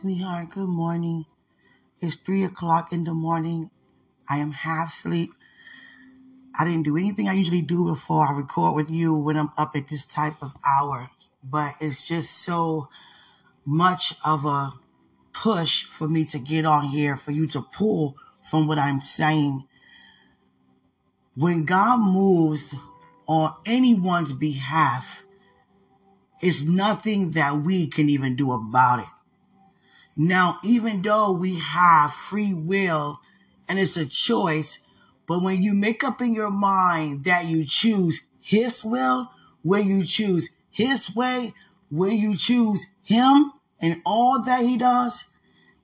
Sweetheart, good morning. It's three o'clock in the morning. I am half asleep. I didn't do anything I usually do before I record with you when I'm up at this type of hour, but it's just so much of a push for me to get on here for you to pull from what I'm saying. When God moves on anyone's behalf, it's nothing that we can even do about it. Now, even though we have free will and it's a choice, but when you make up in your mind that you choose His will, where you choose His way, where you choose Him and all that He does,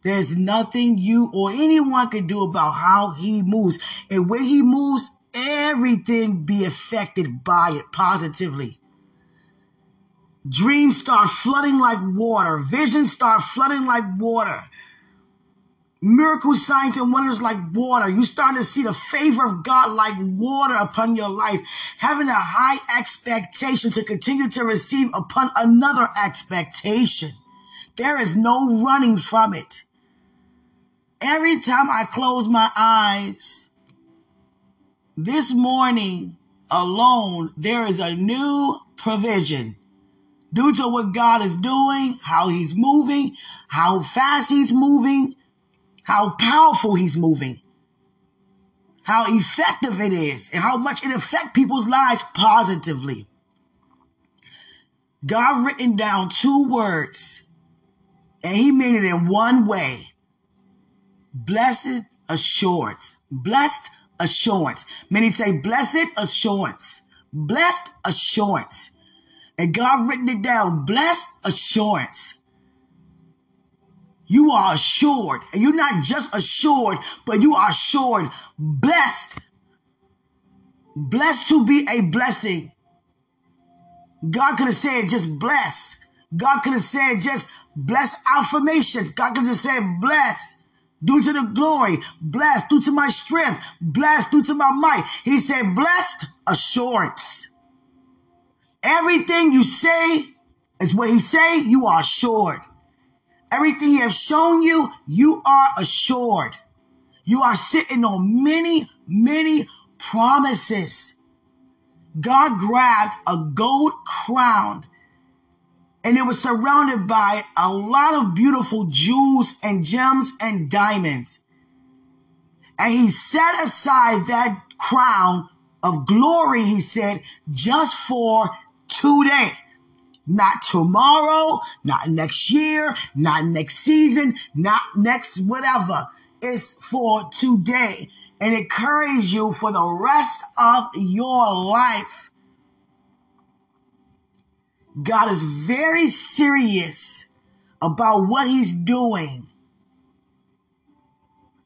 there's nothing you or anyone can do about how He moves. And where He moves, everything be affected by it positively. Dreams start flooding like water. Visions start flooding like water. Miracle signs and wonders like water. You starting to see the favor of God like water upon your life. Having a high expectation to continue to receive upon another expectation. There is no running from it. Every time I close my eyes, this morning alone, there is a new provision due to what God is doing, how he's moving, how fast he's moving, how powerful he's moving, how effective it is, and how much it affects people's lives positively. God written down two words, and he made it in one way. Blessed assurance. Blessed assurance. Many say blessed assurance. Blessed assurance. And God written it down. Blessed assurance. You are assured. And you're not just assured, but you are assured. Blessed. Blessed to be a blessing. God could have said just bless. God could have said just bless affirmations. God could have said bless due to the glory, blessed due to my strength, blessed due to my might. He said blessed assurance. Everything you say is what he say, you are assured. Everything he has shown you, you are assured. You are sitting on many, many promises. God grabbed a gold crown and it was surrounded by a lot of beautiful jewels and gems and diamonds. And he set aside that crown of glory, he said, just for today. Not tomorrow, not next year, not next season, not next whatever. It's for today. And carries you for the rest of your life. God is very serious about what he's doing.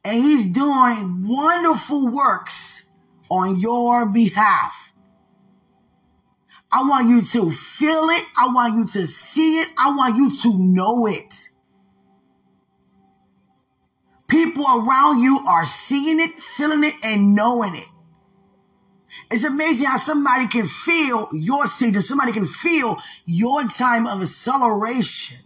And he's doing wonderful works on your behalf. I want you to feel it. I want you to see it. I want you to know it. People around you are seeing it, feeling it, and knowing it. It's amazing how somebody can feel your season, somebody can feel your time of acceleration.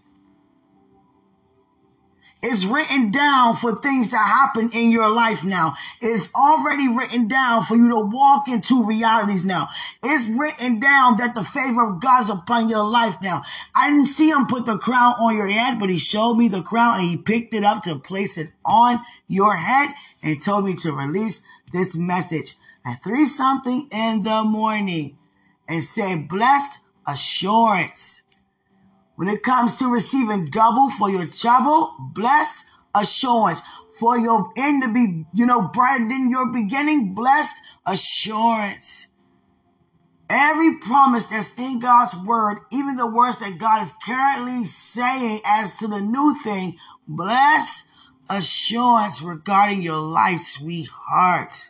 It's written down for things that happen in your life now. It's already written down for you to walk into realities now. It's written down that the favor of God is upon your life now. I didn't see him put the crown on your head, but he showed me the crown and he picked it up to place it on your head and told me to release this message at three something in the morning and say blessed assurance. When it comes to receiving double for your trouble, blessed assurance. For your end to be, you know, brighter than your beginning, blessed assurance. Every promise that's in God's word, even the words that God is currently saying as to the new thing, blessed assurance regarding your life, sweetheart.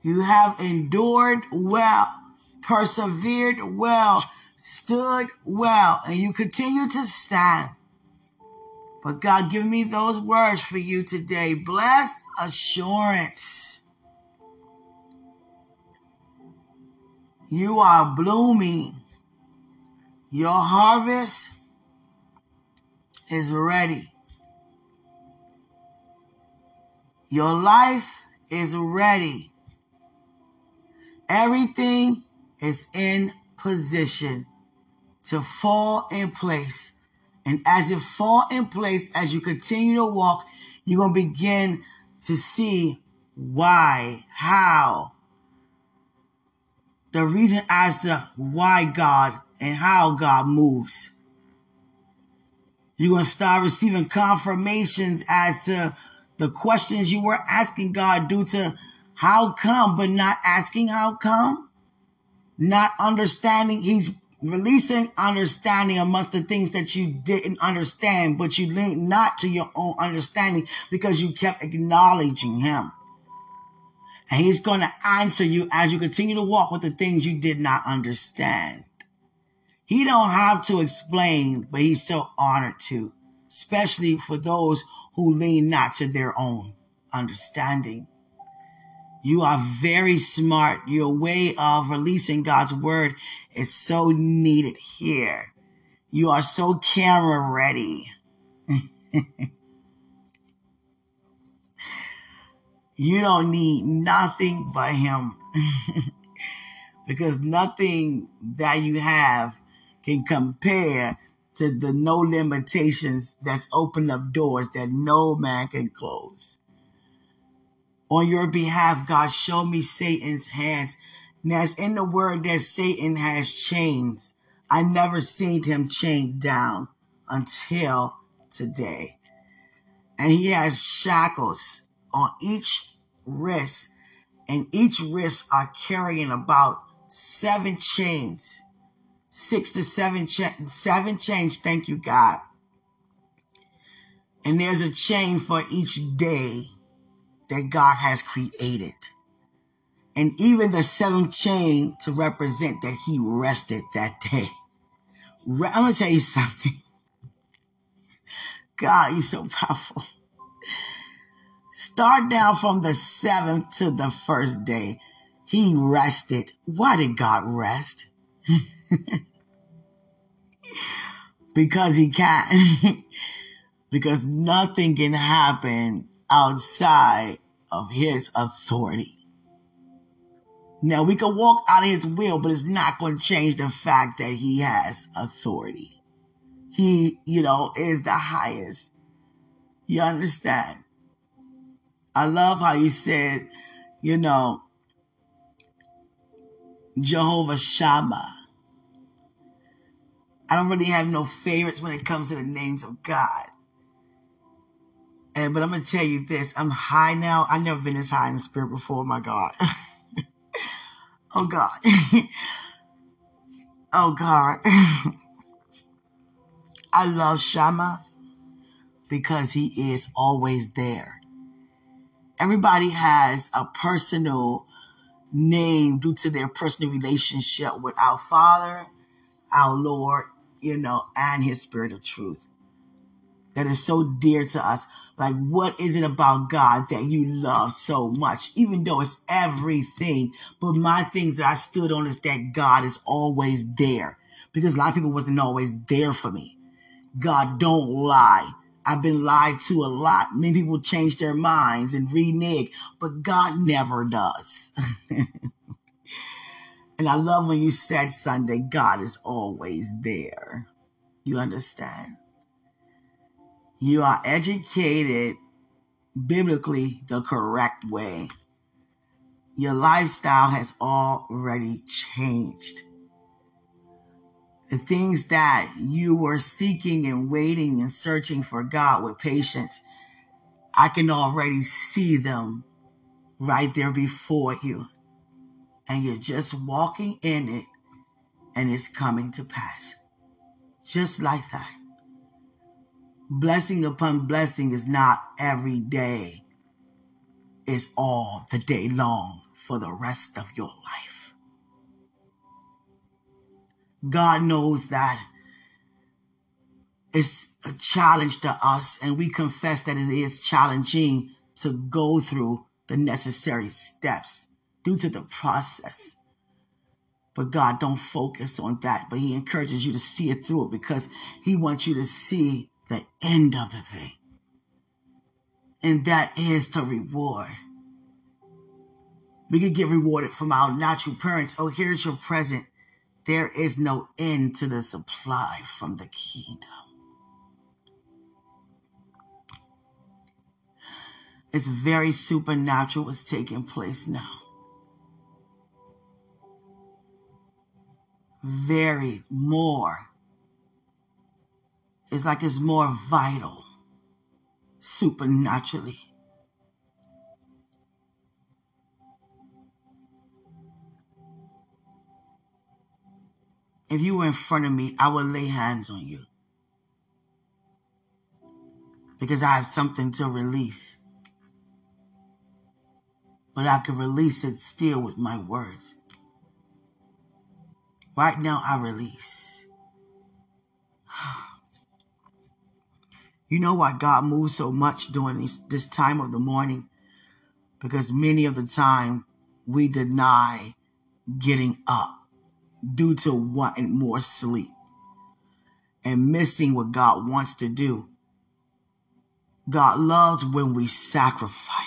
You have endured well persevered well, stood well, and you continue to stand. But God, give me those words for you today. Blessed assurance. You are blooming. Your harvest is ready. Your life is ready. Everything is in position to fall in place. And as it fall in place, as you continue to walk, you're going to begin to see why, how, the reason as to why God and how God moves. You're going to start receiving confirmations as to the questions you were asking God due to how come, but not asking how come, not understanding. He's releasing understanding amongst the things that you didn't understand, but you linked not to your own understanding because you kept acknowledging him. And he's going to answer you as you continue to walk with the things you did not understand. He don't have to explain, but he's so honored to, especially for those who lean not to their own understanding. You are very smart. Your way of releasing God's word is so needed here. You are so camera ready. you don't need nothing but him because nothing that you have can compare to the no limitations that's opened up doors that no man can close. On your behalf, God, show me Satan's hands. Now, in the word that Satan has chains. I never seen him chained down until today. And he has shackles on each wrist, and each wrist are carrying about seven chains six to seven, cha- seven chains. Thank you, God. And there's a chain for each day that God has created. And even the seventh chain to represent that he rested that day. I'm going to tell you something. God, you're so powerful. Start down from the seventh to the first day. He rested. Why did God rest? because he can't. because nothing can happen outside of his authority. Now we can walk out of his will, but it's not going to change the fact that he has authority. He, you know, is the highest. You understand? I love how you said, you know, Jehovah Shammah. I don't really have no favorites when it comes to the names of God. And but I'm gonna tell you this: I'm high now. I've never been this high in the spirit before. My God. oh God. oh God. I love Shammah because he is always there. Everybody has a personal name due to their personal relationship with our Father, our Lord, you know, and his spirit of truth that is so dear to us. Like, what is it about God that you love so much? Even though it's everything. But my things that I stood on is that God is always there. Because a lot of people wasn't always there for me. God don't lie. I've been lied to a lot. Many people change their minds and renege, but God never does. and I love when you said Sunday, God is always there. You understand? You are educated biblically the correct way. Your lifestyle has already changed. The things that you were seeking and waiting and searching for God with patience, I can already see them right there before you. And you're just walking in it and it's coming to pass. Just like that. Blessing upon blessing is not every day, it's all the day long for the rest of your life. God knows that it's a challenge to us, and we confess that it is challenging to go through the necessary steps due to the process. But God don't focus on that, but he encourages you to see it through it because he wants you to see the end of the thing. And that is the reward. We can get rewarded from our natural parents. Oh, here's your present. There is no end to the supply from the kingdom. It's very supernatural what's taking place now. Very more. It's like it's more vital supernaturally. If you were in front of me, I would lay hands on you. Because I have something to release. But I can release it still with my words. Right now, I release. You know why God moves so much during this, this time of the morning? Because many of the time we deny getting up due to wanting more sleep and missing what God wants to do. God loves when we sacrifice.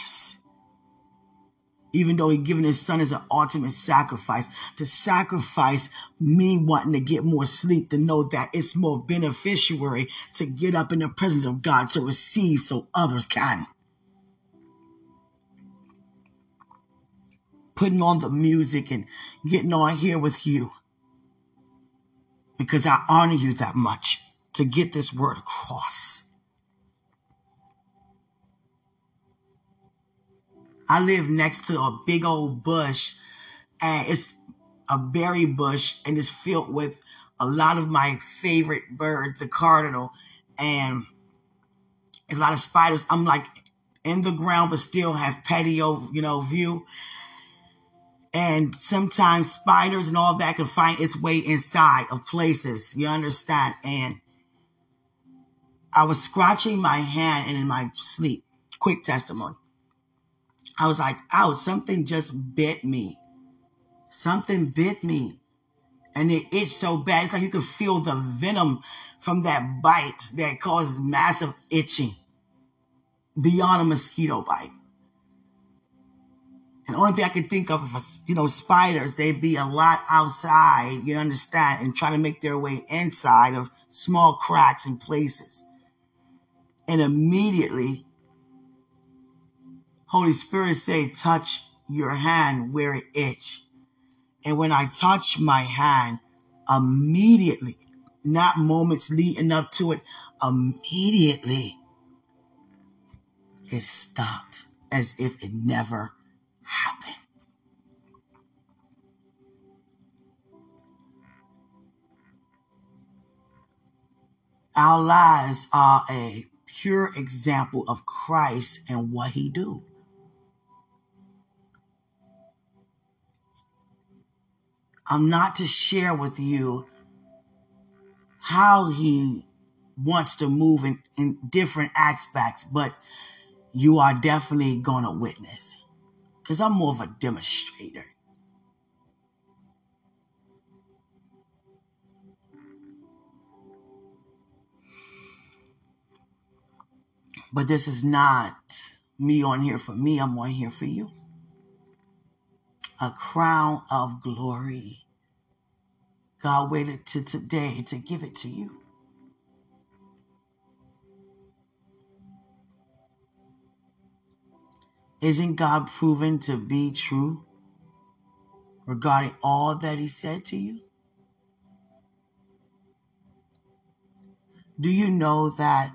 Even though he given his son as an ultimate sacrifice, to sacrifice me wanting to get more sleep, to know that it's more beneficiary to get up in the presence of God to receive so others can. Putting on the music and getting on here with you because I honor you that much to get this word across. I live next to a big old bush and it's a berry bush and it's filled with a lot of my favorite birds, the cardinal, and a lot of spiders. I'm like in the ground, but still have patio, you know, view. And sometimes spiders and all that can find its way inside of places. You understand? And I was scratching my hand and in my sleep. Quick testimony. I was like, ouch, something just bit me. Something bit me. And it itched so bad. It's like you could feel the venom from that bite that causes massive itching beyond a mosquito bite. And the only thing I could think of is, you know, spiders, they'd be a lot outside, you understand, and try to make their way inside of small cracks and places. And immediately, Holy Spirit say, touch your hand where it itch. And when I touch my hand, immediately, not moments leading up to it, immediately, it stopped as if it never happened. Our lives are a pure example of Christ and what he do. I'm not to share with you how he wants to move in, in different aspects, but you are definitely going to witness because I'm more of a demonstrator. But this is not me on here for me, I'm on here for you. A crown of glory. God waited to today to give it to you. Isn't God proven to be true regarding all that He said to you? Do you know that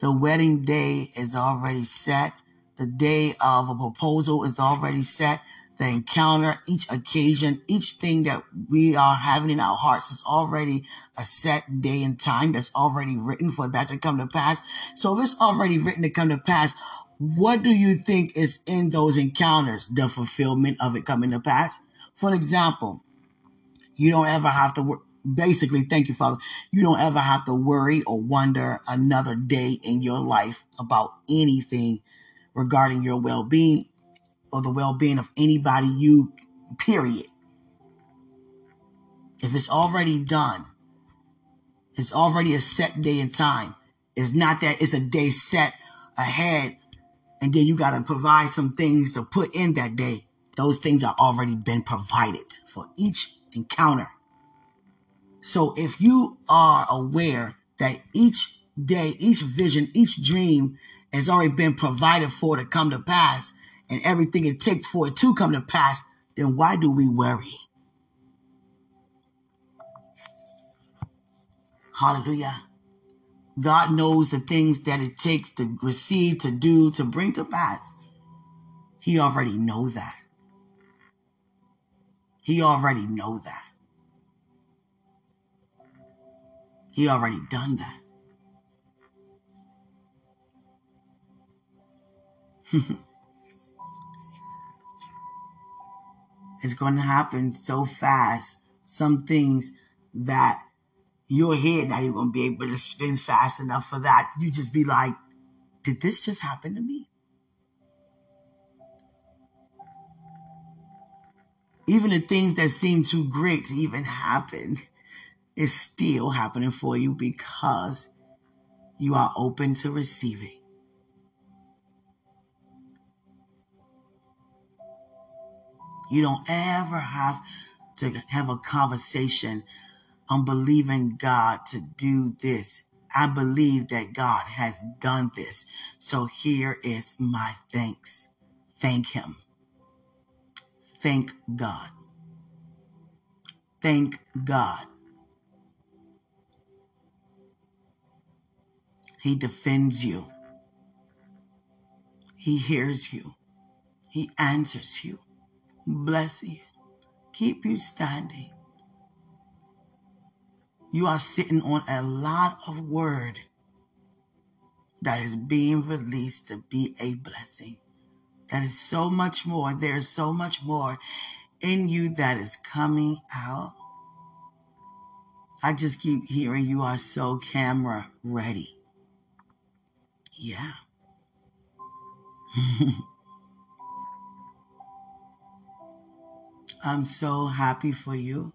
the wedding day is already set? The day of a proposal is already set. The encounter, each occasion, each thing that we are having in our hearts is already a set day and time that's already written for that to come to pass. So if it's already written to come to pass, what do you think is in those encounters? The fulfillment of it coming to pass. For example, you don't ever have to work. Basically, thank you, Father. You don't ever have to worry or wonder another day in your life about anything regarding your well-being or the well-being of anybody you, period. If it's already done, it's already a set day and time. It's not that it's a day set ahead and then you got to provide some things to put in that day. Those things are already been provided for each encounter. So if you are aware that each day, each vision, each dream has already been provided for to come to pass and everything it takes for it to come to pass, then why do we worry? Hallelujah. God knows the things that it takes to receive, to do, to bring to pass. He already know that. He already know that. He already done that. it's going to happen so fast. Some things that your head you're going to be able to spin fast enough for that. You just be like, did this just happen to me? Even the things that seem too great to even happen is still happening for you because you are open to receiving. You don't ever have to have a conversation I'm believing God to do this. I believe that God has done this. So here is my thanks. Thank Him. Thank God. Thank God. He defends you. He hears you. He answers you. Bless you. Keep you standing. You are sitting on a lot of word that is being released to be a blessing. That is so much more. There is so much more in you that is coming out. I just keep hearing you are so camera ready. Yeah. I'm so happy for you.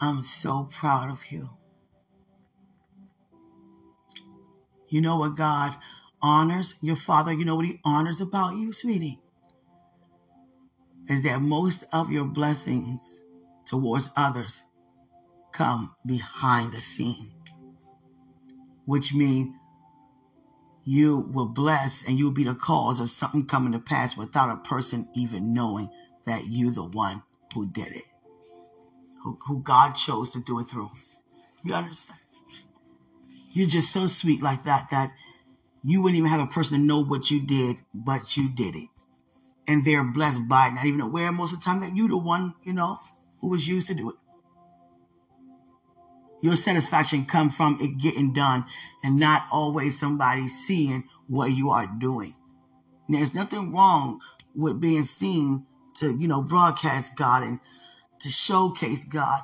I'm so proud of you. You know what God honors? Your father, you know what he honors about you, sweetie? Is that most of your blessings towards others come behind the scene, which means you will bless and you'll be the cause of something coming to pass without a person even knowing that you're the one who did it who, who God chose to do it through. You understand? You're just so sweet like that that you wouldn't even have a person to know what you did, but you did it. And they're blessed by it, not even aware most of the time that you're the one, you know, who was used to do it. Your satisfaction come from it getting done and not always somebody seeing what you are doing. There's nothing wrong with being seen to, you know, broadcast God and to showcase God.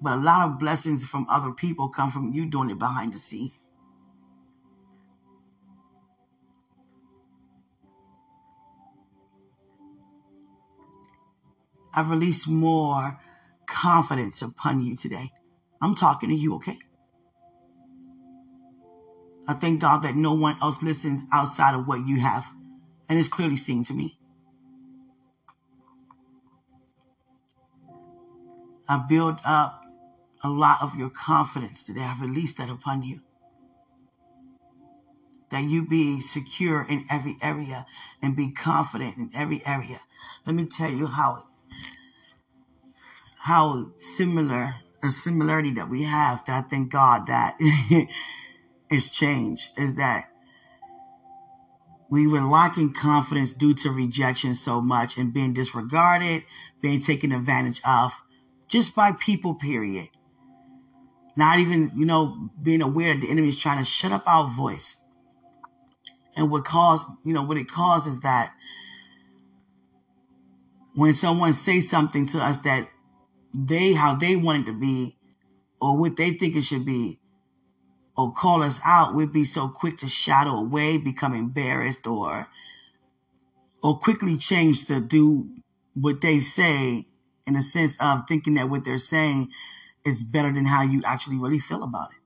But a lot of blessings from other people come from you doing it behind the scene. I've released more confidence upon you today. I'm talking to you, okay? I thank God that no one else listens outside of what you have. And it's clearly seen to me. I build up a lot of your confidence today. I release that upon you. That you be secure in every area and be confident in every area. Let me tell you how how similar a similarity that we have that I thank God that is change is that we were lacking confidence due to rejection so much and being disregarded, being taken advantage of just by people, period. Not even, you know, being aware that the enemy is trying to shut up our voice. And what cause, you know, what it causes that when someone says something to us that they, how they want it to be, or what they think it should be, or call us out, we'd be so quick to shadow away, become embarrassed, or or quickly change to do what they say in the sense of thinking that what they're saying is better than how you actually really feel about it.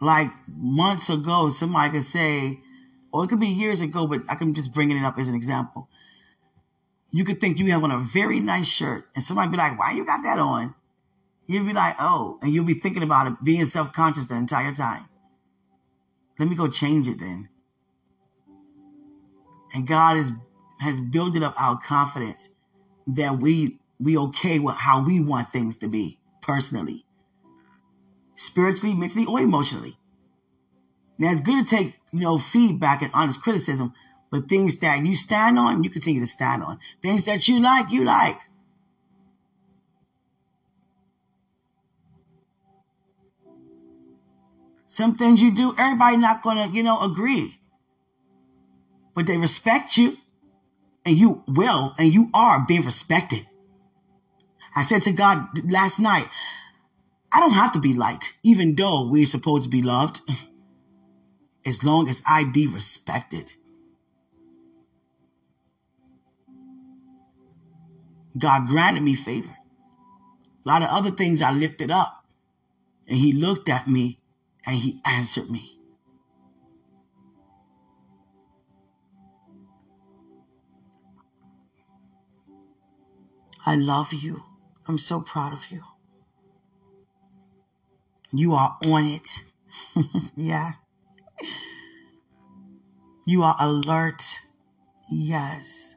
Like months ago, somebody could say, or it could be years ago, but I can just bringing it up as an example. You could think you have on a very nice shirt, and somebody be like, "Why you got that on?" You'd be like, "Oh," and you'll be thinking about it, being self conscious the entire time. Let me go change it then. And God is has built up our confidence that we we okay with how we want things to be personally, spiritually, mentally, or emotionally. Now it's good to take you know feedback and honest criticism, but things that you stand on, you continue to stand on. Things that you like, you like. Some things you do, everybody not gonna, you know, agree. But they respect you. And you will, and you are being respected. I said to God last night, I don't have to be liked, even though we're supposed to be loved, as long as I be respected. God granted me favor. A lot of other things I lifted up. And he looked at me and he answered me. I love you. I'm so proud of you. You are on it. yeah. You are alert. Yes.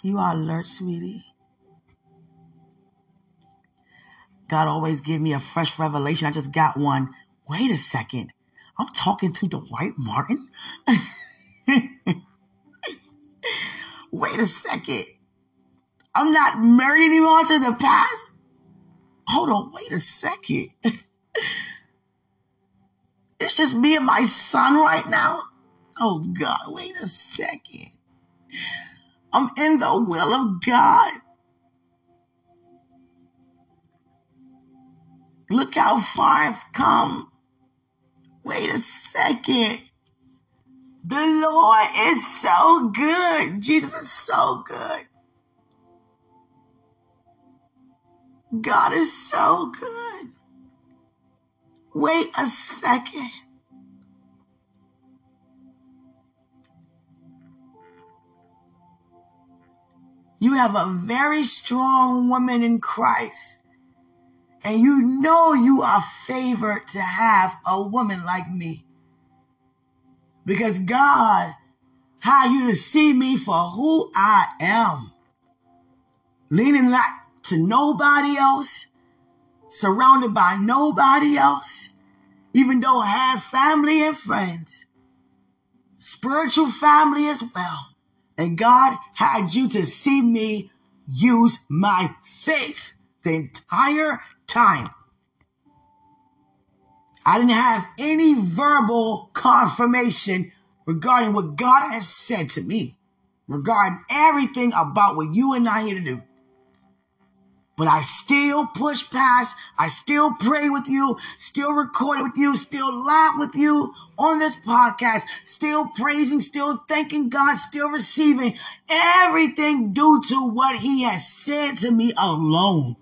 You are alert, sweetie. God always give me a fresh revelation. I just got one. Wait a second. I'm talking to Dwight Martin. Wait a second. I'm not married anymore to the past. Hold on, wait a second. it's just me and my son right now. Oh God, wait a second. I'm in the will of God. Look how far I've come. Wait a second. The Lord is so good. Jesus is so good. God is so good. Wait a second. You have a very strong woman in Christ and you know you are favored to have a woman like me. Because God had you to see me for who I am. Leaning not to nobody else, surrounded by nobody else, even though I have family and friends, spiritual family as well. And God had you to see me use my faith the entire time. I didn't have any verbal confirmation regarding what God has said to me, regarding everything about what you and I here to do. But I still push past, I still pray with you, still record with you, still laugh with you on this podcast, still praising, still thanking God, still receiving everything due to what He has said to me alone.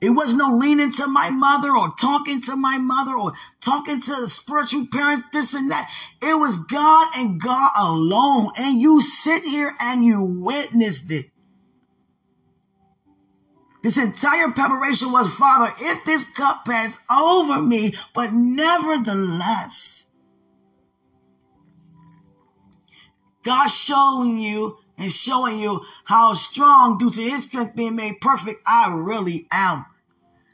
It was no leaning to my mother or talking to my mother or talking to the spiritual parents, this and that. It was God and God alone. And you sit here and you witnessed it. This entire preparation was, Father, if this cup pass over me, but nevertheless, God showing you and showing you how strong, due to his strength being made perfect, I really am.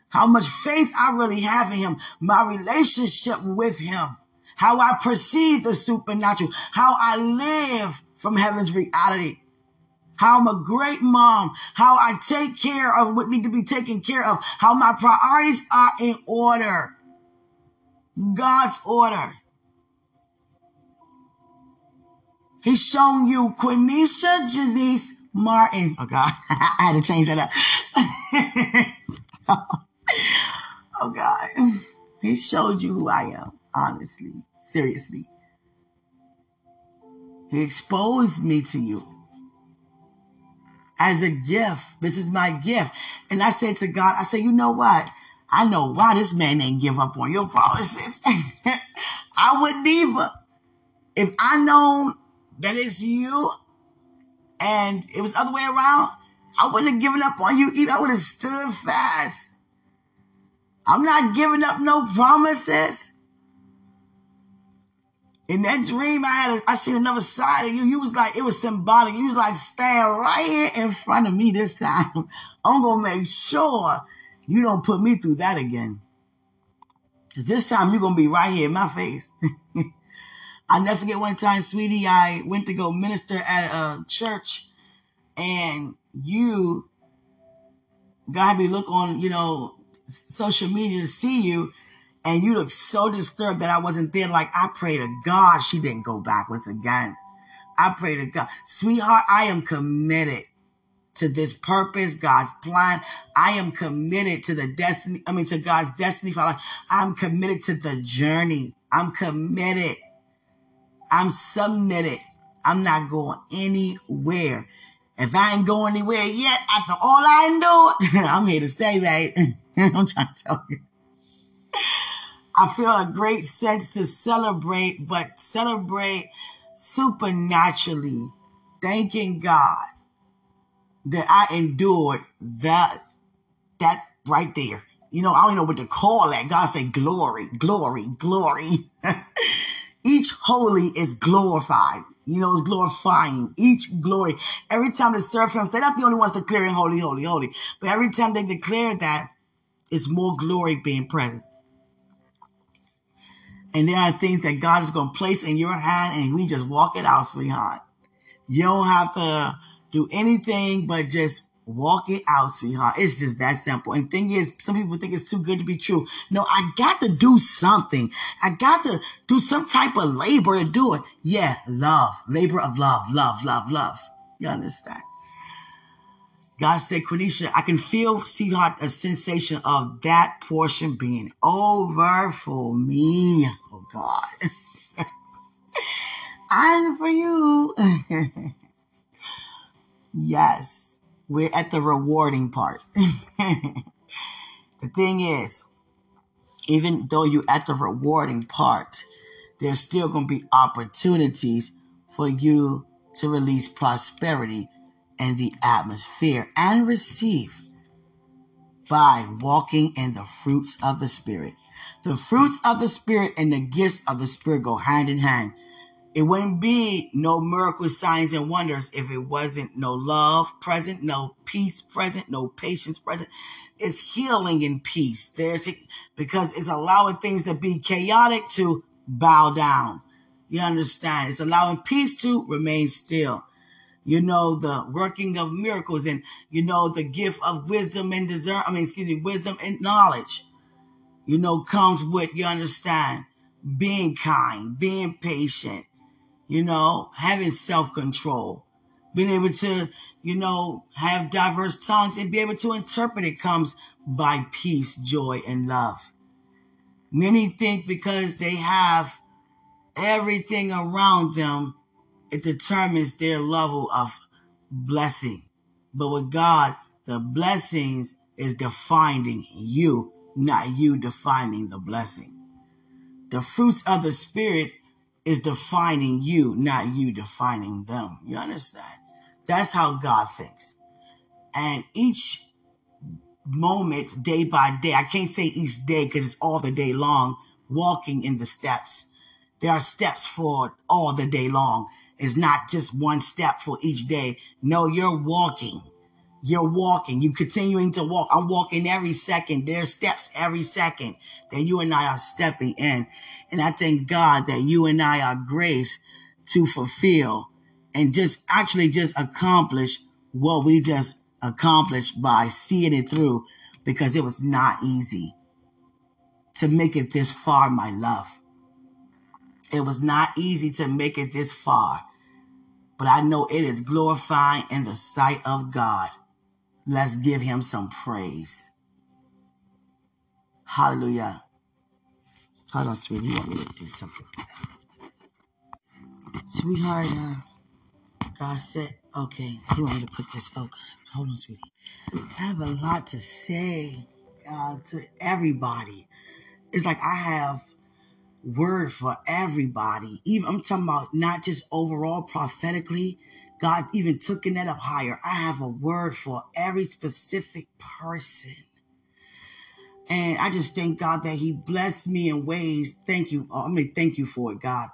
How much faith I really have in him, my relationship with him, how I perceive the supernatural, how I live from heaven's reality, how I'm a great mom, how I take care of what need to be taken care of, how my priorities are in order. God's order. He's shown you Quenisha Janice Martin. Oh God, I had to change that up. oh God. He showed you who I am, honestly, seriously. He exposed me to you as a gift. This is my gift. And I said to God, I said, you know what? I know why this man ain't give up on your promises. I wouldn't either. If I known that it's you and it was other way around, I wouldn't have given up on you either. I would have stood fast. I'm not giving up no promises. In that dream, I had a, I seen another side of you. You was like, it was symbolic. You was like, stand right here in front of me this time. I'm gonna make sure you don't put me through that again. Cause this time you're gonna be right here in my face. I never forget one time, sweetie, I went to go minister at a church and you me to look on, you know, social media to see you and you look so disturbed that I wasn't there. Like I pray to God she didn't go backwards again. I pray to God. Sweetheart, I am committed to this purpose, God's plan. I am committed to the destiny. I mean, to God's destiny for life. I'm committed to the journey. I'm committed. I'm submitted. I'm not going anywhere. If I ain't going anywhere yet, after all I know, I'm here to stay, babe. I'm trying to tell you. I feel a great sense to celebrate, but celebrate supernaturally, thanking God that I endured that, that right there. You know, I don't know what to call that. God say glory, glory, glory. Each holy is glorified. You know, it's glorifying each glory. Every time the seraphims, they're not the only ones declaring holy, holy, holy. But every time they declare that, it's more glory being present. And there are things that God is going to place in your hand and we just walk it out, sweetheart. You don't have to do anything but just walk it out, sweetheart. It's just that simple. And thing is, some people think it's too good to be true. No, I got to do something. I got to do some type of labor to do it. Yeah, love, labor of love, love, love, love. You understand? God said, Quenisha, I can feel, sweetheart, a sensation of that portion being over for me. Oh God. and for you. yes, we're at the rewarding part. the thing is, even though you're at the rewarding part, there's still going to be opportunities for you to release prosperity in the atmosphere and receive by walking in the fruits of the Spirit. The fruits of the Spirit and the gifts of the Spirit go hand in hand. It wouldn't be no miracle signs and wonders if it wasn't no love present, no peace present, no patience present. It's healing and peace. There's because it's allowing things to be chaotic to bow down. You understand? It's allowing peace to remain still. You know the working of miracles and you know the gift of wisdom and discern. I mean, excuse me, wisdom and knowledge. You know comes with you understand being kind, being patient, you know, having self control, being able to, you know, have diverse tongues and be able to interpret it comes by peace, joy, and love. Many think because they have everything around them, it determines their level of blessing. But with God, the blessings is defining you, not you defining the blessing. The fruits of the Spirit is defining you, not you defining them. You understand? That's how God thinks. And each moment, day by day, I can't say each day because it's all the day long, walking in the steps. There are steps for all the day long. It's not just one step for each day. No, you're walking. You're walking. You're continuing to walk. I'm walking every second. There's steps every second that you and I are stepping in. And I thank God that you and I are graced to fulfill and just actually just accomplish what we just accomplished by seeing it through because it was not easy to make it this far, my love. It was not easy to make it this far, but I know it is glorifying in the sight of God. Let's give him some praise. Hallelujah. Hold on, sweetie. You want me to do something? Sweetheart, uh, God said, okay, you want me to put this, okay, hold on, sweetie. I have a lot to say uh, to everybody. It's like I have word for everybody. Even I'm talking about not just overall prophetically. God even took that up higher. I have a word for every specific person. And I just thank God that He blessed me in ways. Thank you. I mean, thank you for it, God,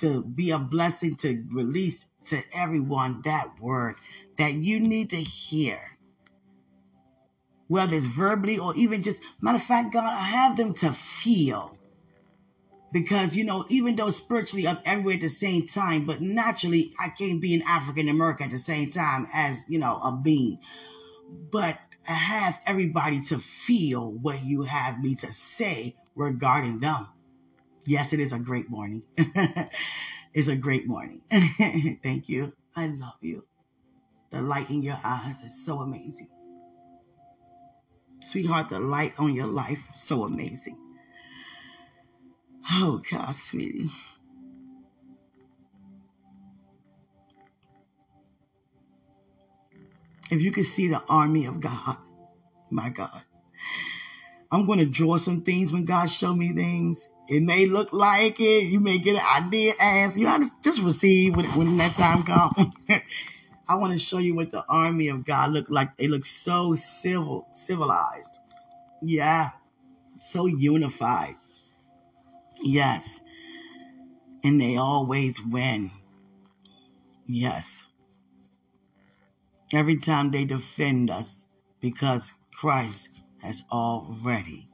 to be a blessing to release to everyone that word that you need to hear, whether it's verbally or even just, matter of fact, God, I have them to feel. Because, you know, even though spiritually I'm everywhere at the same time, but naturally I can't be an african american at the same time as, you know, a being. But I have everybody to feel what you have me to say regarding them. Yes, it is a great morning. it's a great morning. Thank you. I love you. The light in your eyes is so amazing. Sweetheart, the light on your life so amazing. Oh, God, sweetie. If you could see the army of God, my God. I'm going to draw some things when God show me things. It may look like it. You may get an idea, as You know, just receive when, when that time comes. I want to show you what the army of God look like. They look so civil, civilized. Yeah. So unified. Yes. And they always win. Yes. Every time they defend us because Christ has already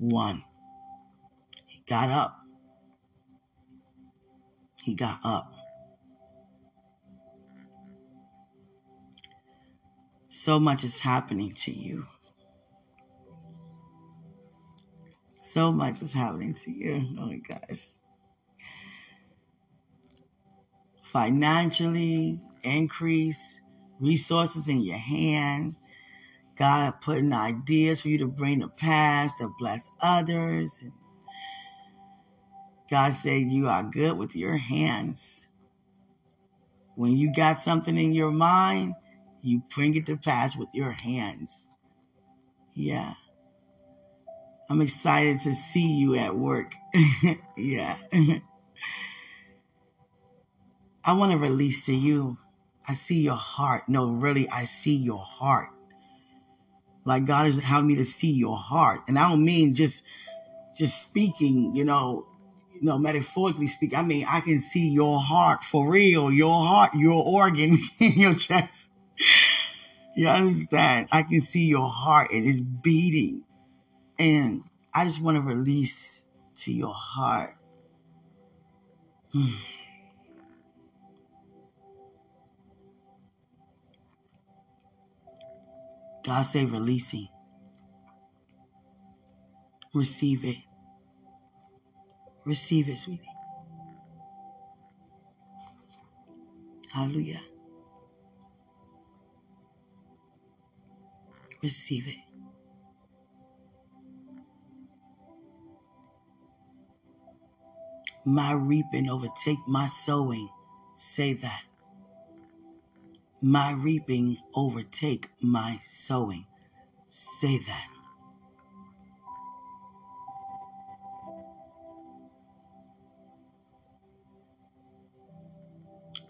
won. He got up. He got up. So much is happening to you. So much is happening to you. Oh my gosh. Financially, increase, resources in your hand. God putting ideas for you to bring to pass to bless others. God said you are good with your hands. When you got something in your mind, you bring it to pass with your hands. Yeah. I'm excited to see you at work. yeah. I want to release to you. I see your heart. No, really, I see your heart. Like God is having me to see your heart. And I don't mean just just speaking, you know, you know, metaphorically speaking. I mean, I can see your heart for real, your heart, your organ in your chest. You understand? I can see your heart. It is beating. And I just want to release to your heart. Hmm. God say releasing. Receive it. Receive it, sweetie. Hallelujah. Receive it. My reaping overtake my sowing. Say that. My reaping overtake my sowing. Say that.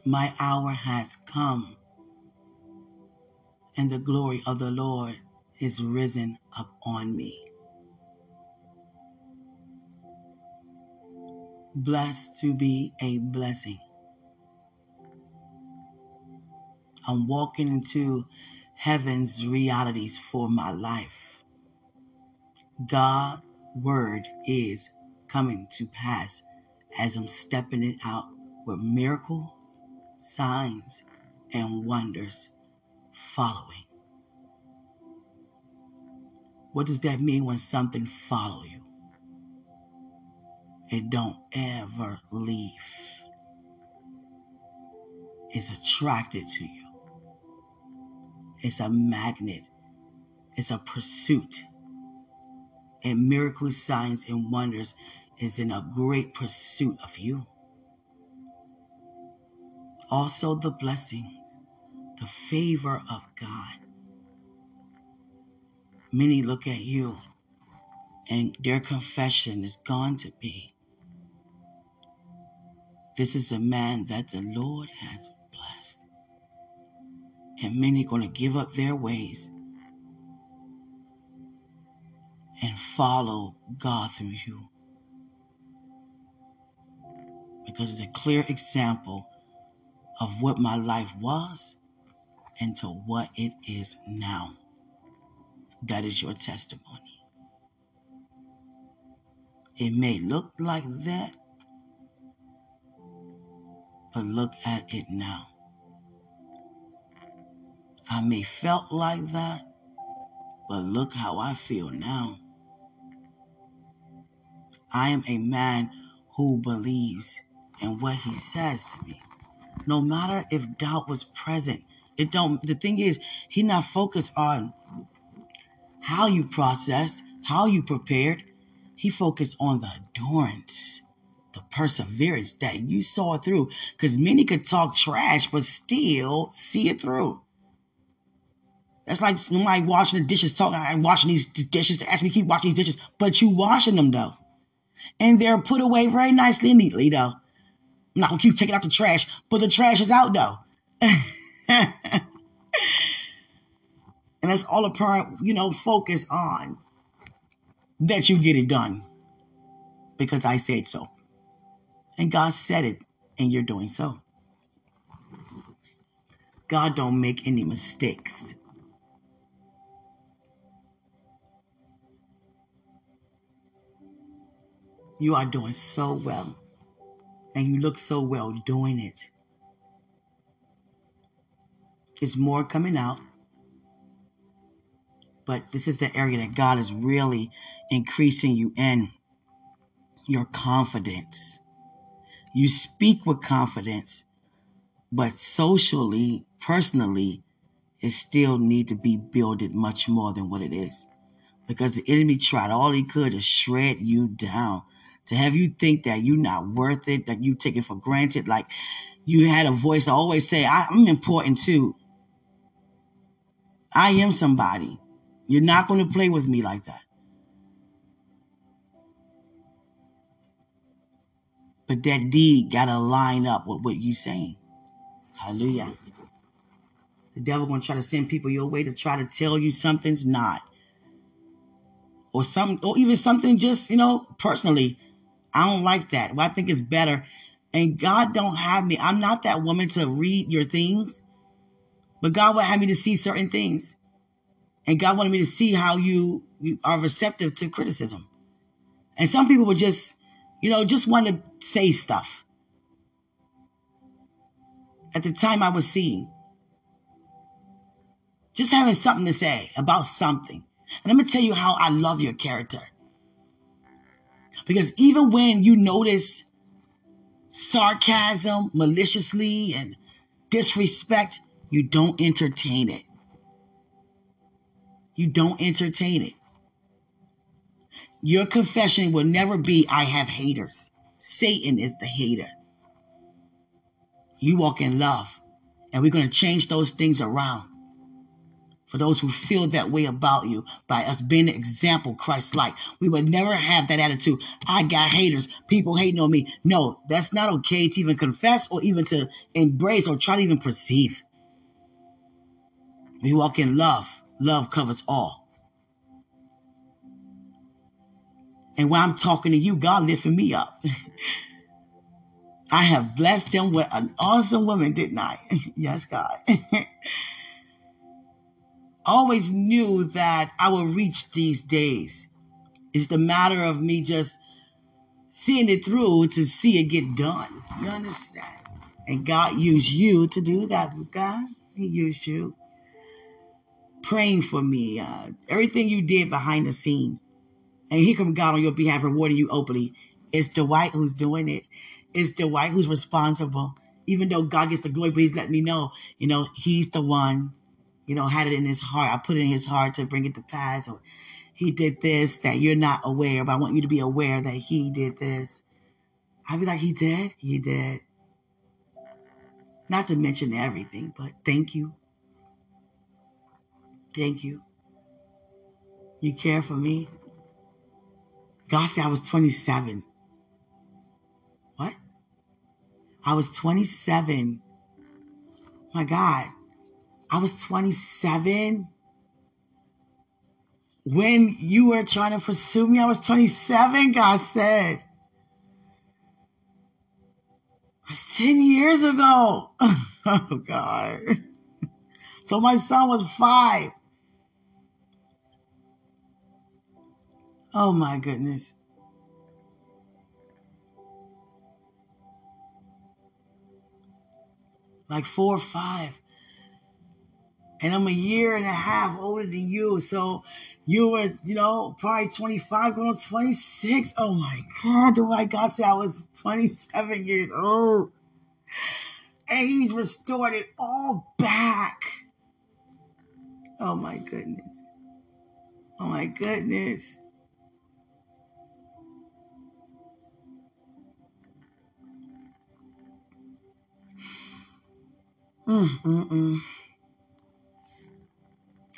My hour has come, and the glory of the Lord is risen up on me. Blessed to be a blessing. I'm walking into heaven's realities for my life. God word is coming to pass as I'm stepping it out with miracles, signs, and wonders following. What does that mean when something follow you? It don't ever leave. It's attracted to you. It's a magnet. It's a pursuit. And miracles, signs, and wonders is in a great pursuit of you. also the blessings, the favor of God. Many look at you and their confession is gone to be this is a man that the Lord has blessed. And many are going to give up their ways and follow God through you. Because it's a clear example of what my life was and to what it is now. That is your testimony. It may look like that, but look at it now. I may felt like that, but look how I feel now. I am a man who believes in what he says to me. No matter if doubt was present, it don't the thing is he not focused on how you processed, how you prepared. He focused on the endurance, the perseverance that you saw it through. Because many could talk trash, but still see it through. That's like somebody washing the dishes, talking, I'm washing these dishes. They ask me keep washing these dishes, but you washing them though. And they're put away very nicely and neatly though. I'm not gonna keep taking out the trash, but the trash is out though. and that's all a parent, you know, focus on that you get it done because I said so. And God said it, and you're doing so. God don't make any mistakes. You are doing so well. And you look so well doing it. It's more coming out. But this is the area that God is really increasing you in your confidence. You speak with confidence, but socially, personally, it still need to be builded much more than what it is. Because the enemy tried all he could to shred you down to have you think that you're not worth it, that you take it for granted, like you had a voice to always say, I'm important too. I am somebody. You're not going to play with me like that. But that deed got to line up with what you're saying. Hallelujah. The devil to try to send people your way to try to tell you something's not. Or some, or even something just, you know, personally I don't like that. Well, I think it's better. And God don't have me. I'm not that woman to read your things, but God would have me to see certain things. And God wanted me to see how you, you are receptive to criticism. And some people would just, you know, just want to say stuff. At the time I was seeing, just having something to say about something. And going to tell you how I love your character. Because even when you notice sarcasm maliciously and disrespect, you don't entertain it. You don't entertain it. Your confession will never be, I have haters. Satan is the hater. You walk in love, and we're going to change those things around for those who feel that way about you by us being an example Christ like. We would never have that attitude. I got haters, people hating on me. No, that's not okay to even confess or even to embrace or try to even perceive. We walk in love. Love covers all. And when I'm talking to you, God lifting me up. I have blessed him with an awesome woman, didn't I? yes, God. always knew that I would reach these days. It's the matter of me just seeing it through to see it get done. You understand? And God used you to do that, God. He used you. Praying for me, uh, everything you did behind the scene. And here come God on your behalf, rewarding you openly. It's Dwight who's doing it. It's Dwight who's responsible. Even though God gets the glory, but he's letting me know, you know, he's the one you know, had it in his heart. I put it in his heart to bring it to pass. He did this that you're not aware, but I want you to be aware that he did this. I'd be like, he did? He did. Not to mention everything, but thank you. Thank you. You care for me. God said I was 27. What? I was 27. My God. I was 27 when you were trying to pursue me. I was 27, God said. 10 years ago. oh, God. So my son was five. Oh, my goodness. Like four or five. And I'm a year and a half older than you. So you were, you know, probably 25 going on 26. Oh my God. Oh my God said I was 27 years old. And he's restored it all back. Oh my goodness. Oh my goodness. Mm, mm, mm.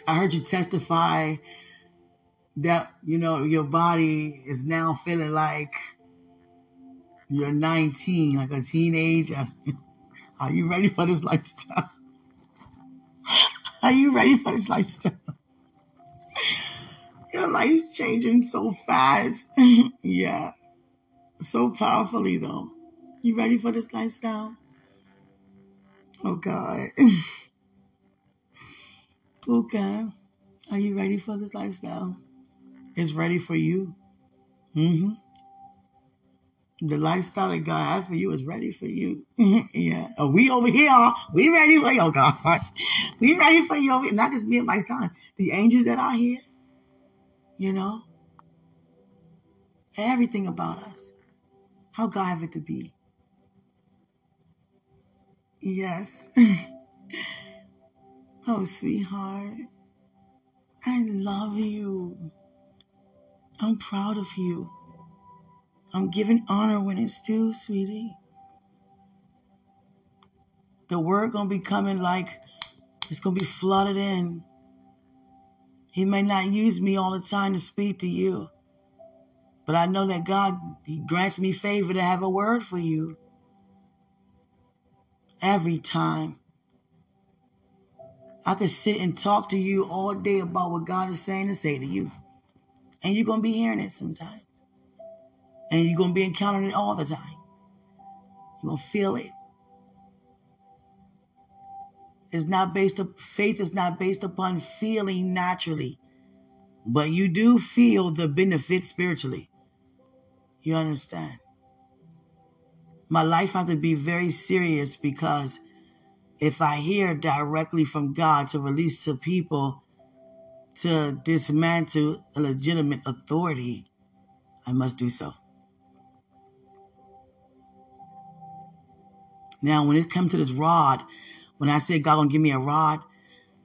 I heard you testify that, you know, your body is now feeling like you're 19, like a teenager. Are you ready for this lifestyle? Are you ready for this lifestyle? Your life's changing so fast. yeah. So powerfully, though. You ready for this lifestyle? Oh, God. okay. Are you ready for this lifestyle? It's ready for you. Mm-hmm. The lifestyle that God has for you is ready for you. yeah. Oh, we over here, we ready for you, God. We ready for you. Not just me and my son. The angels that are here, you know. Everything about us. How God have it to be. Yes. oh, sweetheart. I love you. I'm proud of you. I'm giving honor when it's due, sweetie. The word gonna be coming like it's gonna be flooded in. He may not use me all the time to speak to you, but I know that God He grants me favor to have a word for you every time. I could sit and talk to you all day about what God is saying to say to you, and you're gonna be hearing it sometimes. And you're going to be encountering it all the time. You're going to feel it. It's not based up, faith is not based upon feeling naturally, but you do feel the benefit spiritually. You understand? My life has to be very serious because if I hear directly from God to release to people to dismantle a legitimate authority, I must do so. Now, when it comes to this rod, when I said God gonna give me a rod,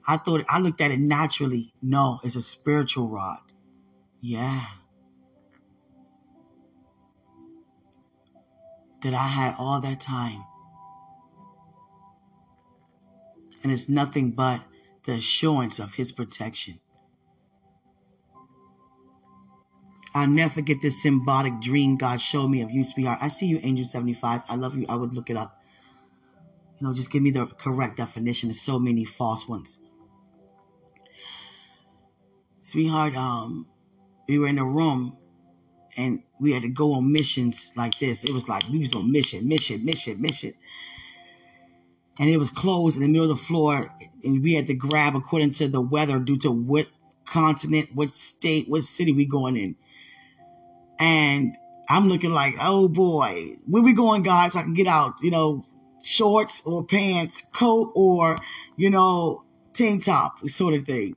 I thought I looked at it naturally. No, it's a spiritual rod. Yeah. That I had all that time. And it's nothing but the assurance of his protection. I'll never forget this symbolic dream God showed me of you, sweetheart. I see you, Angel 75. I love you. I would look it up. You know, just give me the correct definition. There's so many false ones. Sweetheart, um, we were in a room and we had to go on missions like this. It was like we was on mission, mission, mission, mission. And it was closed in the middle of the floor, and we had to grab according to the weather due to what continent, what state, what city we going in. And I'm looking like, oh boy, where we going, guys? So I can get out, you know, shorts or pants, coat or, you know, tank top sort of thing.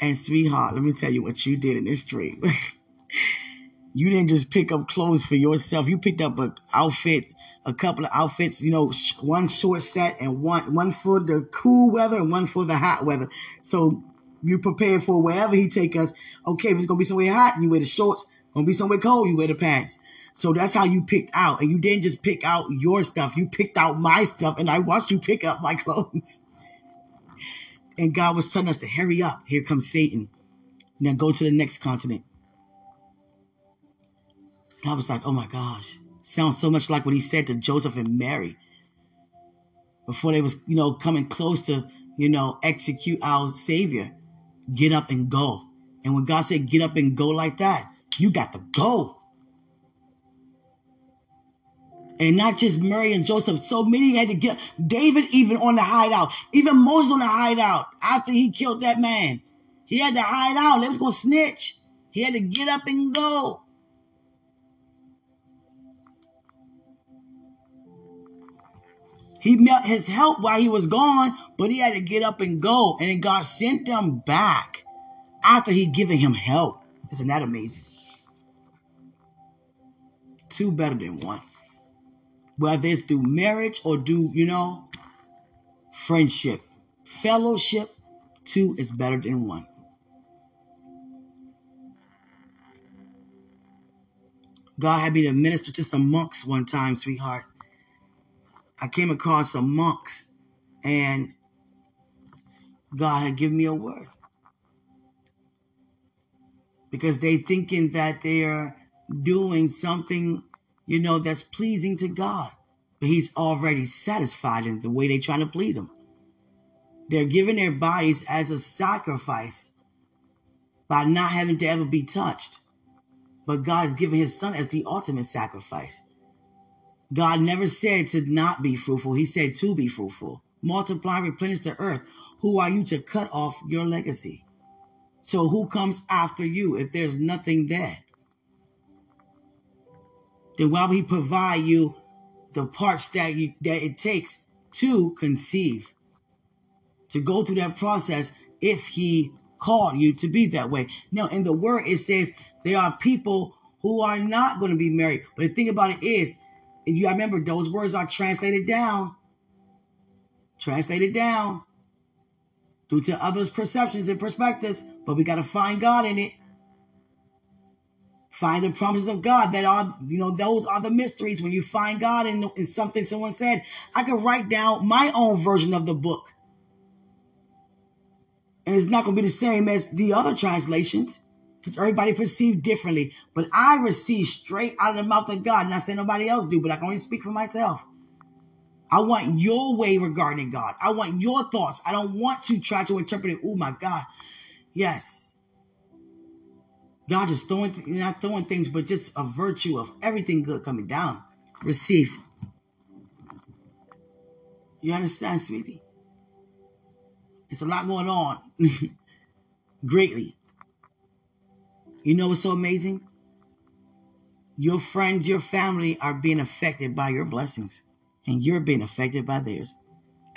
And sweetheart, let me tell you what you did in this dream. you didn't just pick up clothes for yourself. You picked up an outfit, a couple of outfits, you know, one short set and one one for the cool weather and one for the hot weather. So you prepare for wherever he take us. Okay, if it's gonna be somewhere hot, you wear the shorts. Gonna be somewhere cold, you wear the pants. So that's how you picked out. And you didn't just pick out your stuff. You picked out my stuff and I watched you pick up my clothes. And God was telling us to hurry up. Here comes Satan. Now go to the next continent. And I was like, oh my gosh. Sounds so much like what he said to Joseph and Mary. Before they was, you know, coming close to, you know, execute our Savior. Get up and go. And when God said get up and go like that, you got to go. And not just Mary and Joseph. So many had to get David even on the hideout. Even Moses on the hideout after he killed that man. He had to hide out. They was gonna snitch. He had to get up and go. He met his help while he was gone, but he had to get up and go. And then God sent them back after He'd given him help. Isn't that amazing? Two better than one whether it's through marriage or do you know friendship fellowship two is better than one god had me to minister to some monks one time sweetheart i came across some monks and god had given me a word because they thinking that they're doing something you know, that's pleasing to God. But he's already satisfied in the way they're trying to please him. They're giving their bodies as a sacrifice by not having to ever be touched. But God's given his son as the ultimate sacrifice. God never said to not be fruitful. He said to be fruitful. Multiply, replenish the earth. Who are you to cut off your legacy? So who comes after you if there's nothing there? then why would he provide you the parts that you that it takes to conceive? To go through that process if he called you to be that way. Now in the word it says there are people who are not going to be married. But the thing about it is, if you remember those words are translated down. Translated down due to others' perceptions and perspectives, but we got to find God in it. Find the promises of God that are, you know, those are the mysteries. When you find God in, in something someone said, I can write down my own version of the book. And it's not going to be the same as the other translations because everybody perceived differently. But I receive straight out of the mouth of God. And I say nobody else do, but I can only speak for myself. I want your way regarding God. I want your thoughts. I don't want to try to interpret it. Oh my God. Yes. God just throwing, not throwing things, but just a virtue of everything good coming down. Receive. You understand, sweetie? It's a lot going on. Greatly. You know what's so amazing? Your friends, your family are being affected by your blessings, and you're being affected by theirs.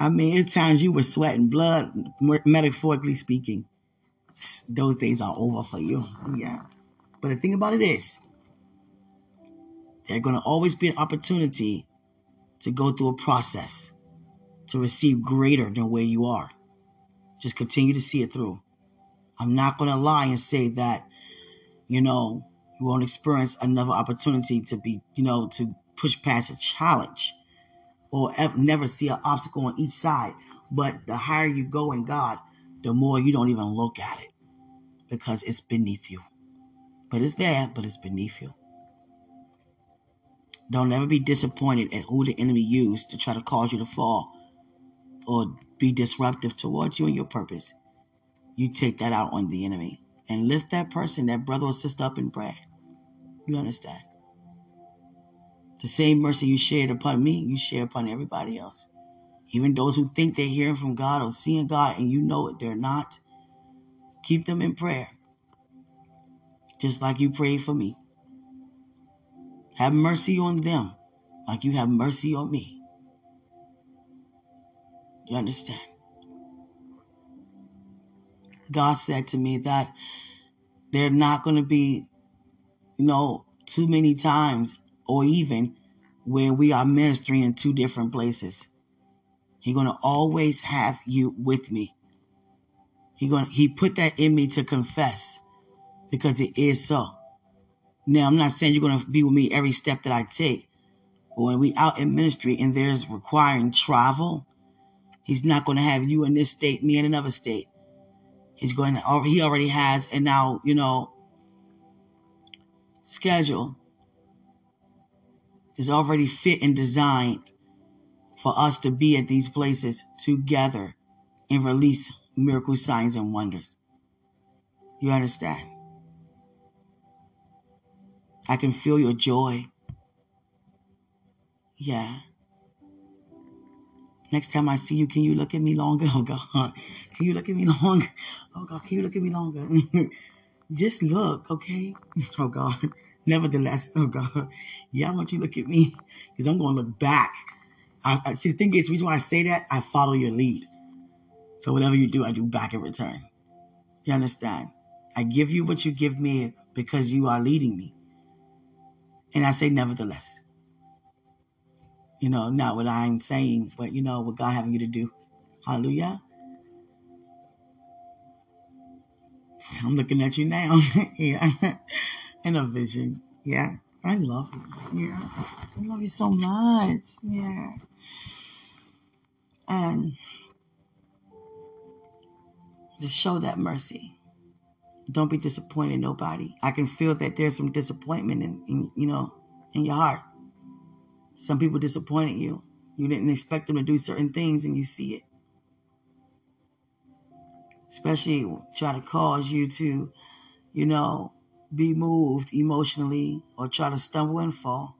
I mean, at times you were sweating blood, metaphorically speaking those days are over for you. Yeah. But the thing about it is, there's going to always be an opportunity to go through a process to receive greater than where you are. Just continue to see it through. I'm not going to lie and say that, you know, you won't experience another opportunity to be, you know, to push past a challenge or ever, never see an obstacle on each side. But the higher you go in God, the more you don't even look at it because it's beneath you. But it's there, but it's beneath you. Don't ever be disappointed at who the enemy used to try to cause you to fall or be disruptive towards you and your purpose. You take that out on the enemy and lift that person, that brother or sister up in prayer. You understand? The same mercy you shared upon me, you share upon everybody else. Even those who think they're hearing from God or seeing God and you know it, they're not. Keep them in prayer. Just like you prayed for me. Have mercy on them like you have mercy on me. You understand? God said to me that they're not going to be, you know, too many times or even where we are ministering in two different places. He's going to always have you with me. He going he put that in me to confess because it is so. Now, I'm not saying you're going to be with me every step that I take. But when we out in ministry and there's requiring travel, he's not going to have you in this state, me in another state. He's going to, he already has, and now, you know, schedule is already fit and designed for us to be at these places together and release miracle signs and wonders. You understand? I can feel your joy. Yeah. Next time I see you, can you look at me longer? Oh God. Can you look at me longer? Oh God, can you look at me longer? Just look, okay? Oh God. Nevertheless, oh God. Yeah, I want you to look at me because I'm going to look back. I, I, see, the thing is, the reason why I say that, I follow your lead. So whatever you do, I do back in return. You understand? I give you what you give me because you are leading me. And I say, nevertheless. You know, not what I'm saying, but you know what God having you to do. Hallelujah. I'm looking at you now. yeah. In a vision. Yeah. I love you. Yeah. I love you so much. Yeah. And just show that mercy. Don't be disappointed nobody. I can feel that there's some disappointment in, in you know, in your heart. Some people disappointed you. You didn't expect them to do certain things and you see it. Especially try to cause you to, you know, be moved emotionally or try to stumble and fall.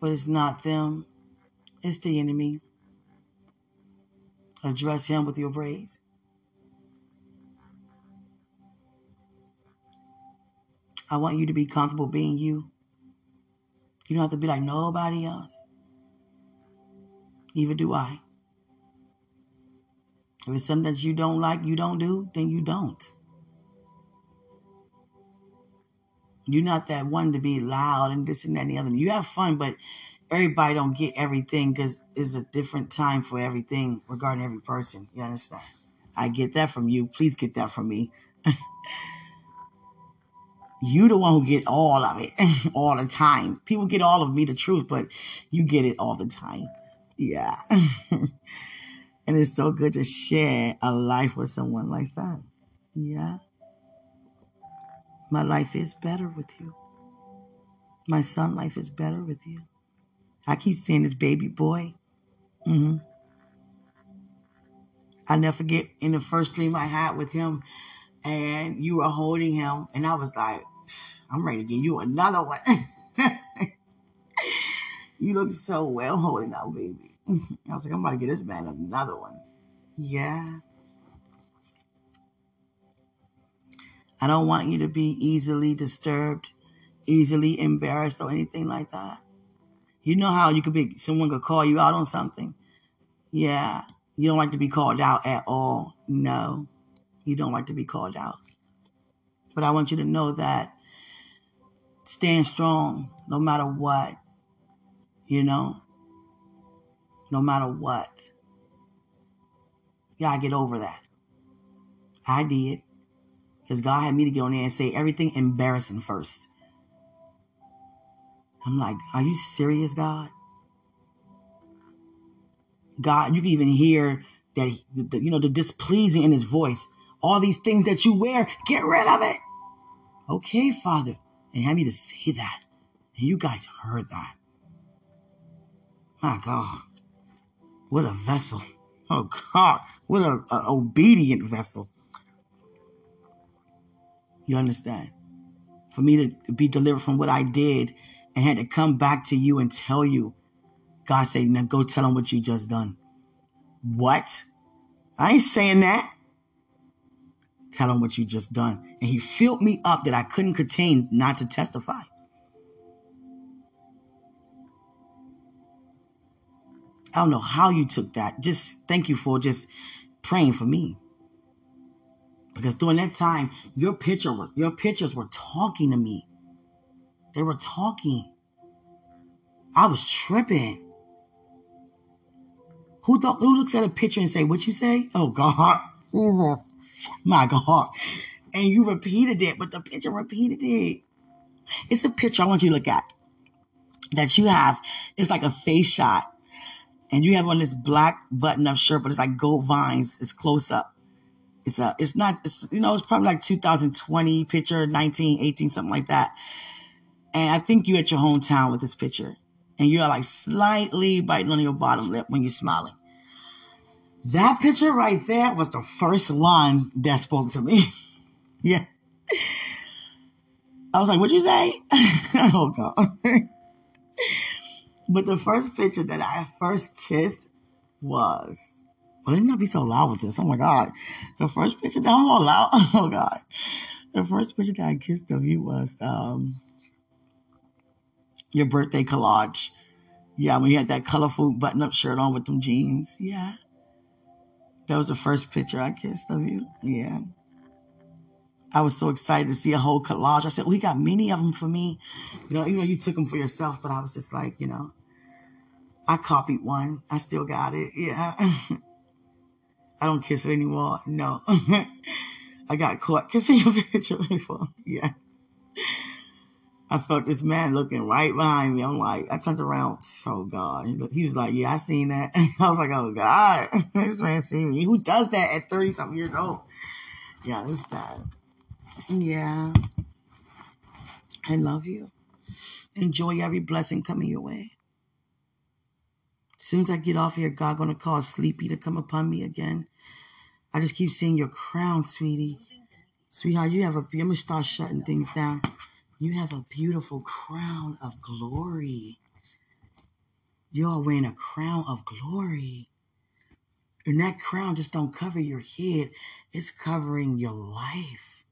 But it's not them, it's the enemy. Address him with your praise. I want you to be comfortable being you. You don't have to be like nobody else. Neither do I. If it's something that you don't like, you don't do, then you don't. You're not that one to be loud and this and that and the other. You have fun, but everybody don't get everything because it's a different time for everything regarding every person. You understand? I get that from you. Please get that from me. You the one who get all of it all the time. People get all of me the truth, but you get it all the time. Yeah. and it's so good to share a life with someone like that. Yeah. My life is better with you. My son life is better with you. I keep seeing this baby boy. Mm-hmm. I never forget in the first dream I had with him, and you were holding him, and I was like, I'm ready to give you another one. you look so well holding out, baby. I was like, I'm about to get this man another one. Yeah. I don't want you to be easily disturbed, easily embarrassed, or anything like that. You know how you could be, someone could call you out on something. Yeah. You don't like to be called out at all. No. You don't like to be called out. But I want you to know that stand strong no matter what, you know, no matter what. I get over that. I did. Because God had me to get on there and say everything embarrassing first. I'm like, are you serious, God? God, you can even hear that, you know, the displeasing in his voice. All these things that you wear, get rid of it. Okay, Father and had me to say that. And you guys heard that. My God. What a vessel. Oh God. What a, a obedient vessel. You understand? For me to be delivered from what I did and had to come back to you and tell you, God said, now go tell them what you just done. What? I ain't saying that. Tell him what you just done. And he filled me up that I couldn't contain not to testify. I don't know how you took that. Just thank you for just praying for me. Because during that time, your picture was, your pictures were talking to me. They were talking. I was tripping. Who who looks at a picture and say, what you say? Oh God. Jesus. My God. And you repeated it, but the picture repeated it. It's a picture I want you to look at that you have. It's like a face shot. And you have on this black button up shirt, but it's like gold vines. It's close up. It's a, it's not, it's, you know, it's probably like 2020 picture, 19, 18, something like that. And I think you're at your hometown with this picture. And you're like slightly biting on your bottom lip when you're smiling. That picture right there was the first line that spoke to me. yeah. I was like, what'd you say? oh, God. but the first picture that I first kissed was, well, let me not be so loud with this. Oh, my God. The first picture that I'm all loud. Oh, God. The first picture that I kissed of you was um, your birthday collage. Yeah, when you had that colorful button up shirt on with them jeans. Yeah. That was the first picture I kissed of you. Yeah. I was so excited to see a whole collage. I said, oh, "We got many of them for me." You know, you know, you took them for yourself, but I was just like, you know, I copied one. I still got it. Yeah. I don't kiss it anymore. No. I got caught kissing your picture before. Yeah. I felt this man looking right behind me. I'm like, I turned around. So God, he was like, yeah, I seen that. I was like, oh God, this man seen me. Who does that at 30 something years old? Yeah, this bad. Yeah. I love you. Enjoy every blessing coming your way. As soon as I get off here, God gonna cause sleepy to come upon me again. I just keep seeing your crown, sweetie. Sweetheart, you have a. I'm gonna start shutting things down. You have a beautiful crown of glory. You are wearing a crown of glory. And that crown just don't cover your head, it's covering your life.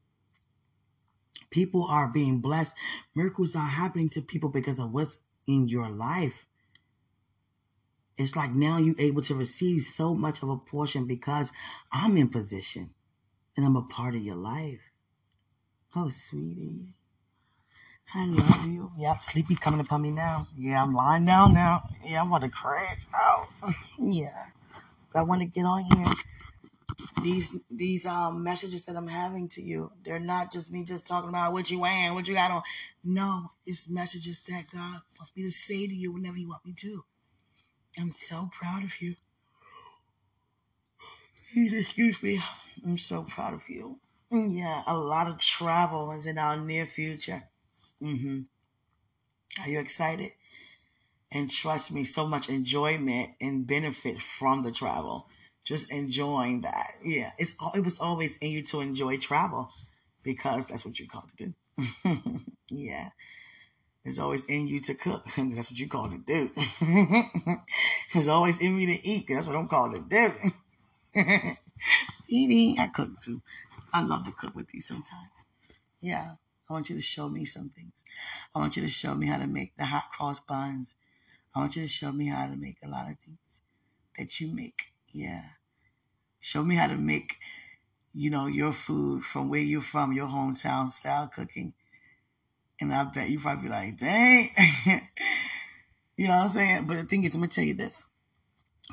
People are being blessed. Miracles are happening to people because of what's in your life. It's like now you're able to receive so much of a portion because I'm in position and I'm a part of your life. Oh, sweetie. You. Yep, sleepy coming upon me now. Yeah, I'm lying down now. Yeah, I'm about to crash out. Yeah. But I want to get on here. These these um messages that I'm having to you, they're not just me just talking about what you wearing, what you got on. No, it's messages that God wants me to say to you whenever you want me to. I'm so proud of you. Excuse me. I'm so proud of you. Yeah, a lot of travel is in our near future. Mm-hmm. Are you excited? And trust me, so much enjoyment and benefit from the travel. Just enjoying that. Yeah, it's it was always in you to enjoy travel because that's what you're called to do. yeah. It's always in you to cook. That's what you called to do. it's always in me to eat. That's what I'm called to do. See, I cook too. I love to cook with you sometimes. Yeah. I want you to show me some things. I want you to show me how to make the hot cross buns. I want you to show me how to make a lot of things that you make. Yeah. Show me how to make, you know, your food from where you're from, your hometown style cooking. And I bet you probably be like, dang. you know what I'm saying? But the thing is, I'm going to tell you this.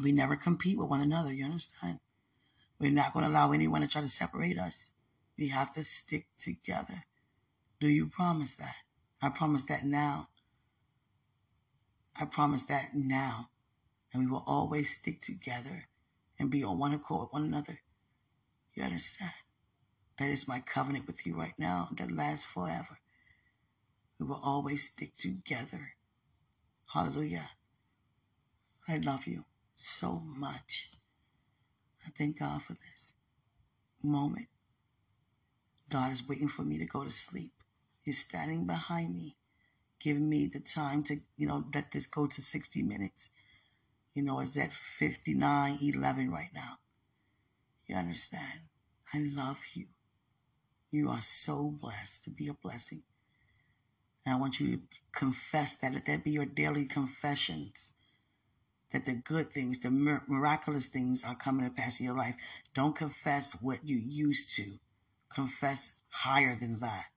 We never compete with one another. You understand? We're not going to allow anyone to try to separate us. We have to stick together. Do you promise that? I promise that now. I promise that now. And we will always stick together and be on one accord with one another. You understand? That is my covenant with you right now that lasts forever. We will always stick together. Hallelujah. I love you so much. I thank God for this moment. God is waiting for me to go to sleep. He's standing behind me, giving me the time to, you know, let this go to 60 minutes. You know, it's at 59, 11 right now. You understand? I love you. You are so blessed to be a blessing. And I want you to confess that. Let that be your daily confessions. That the good things, the miraculous things are coming to pass in your life. Don't confess what you used to. Confess higher than that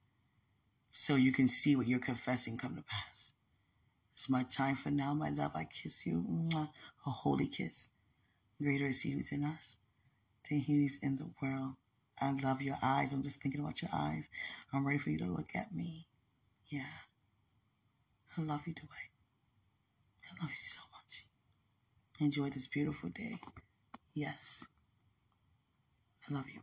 so you can see what you're confessing come to pass. It's my time for now, my love. I kiss you. A holy kiss. Greater is he who's in us than he who's in the world. I love your eyes. I'm just thinking about your eyes. I'm ready for you to look at me. Yeah. I love you, Dwight. I love you so much. Enjoy this beautiful day. Yes. I love you.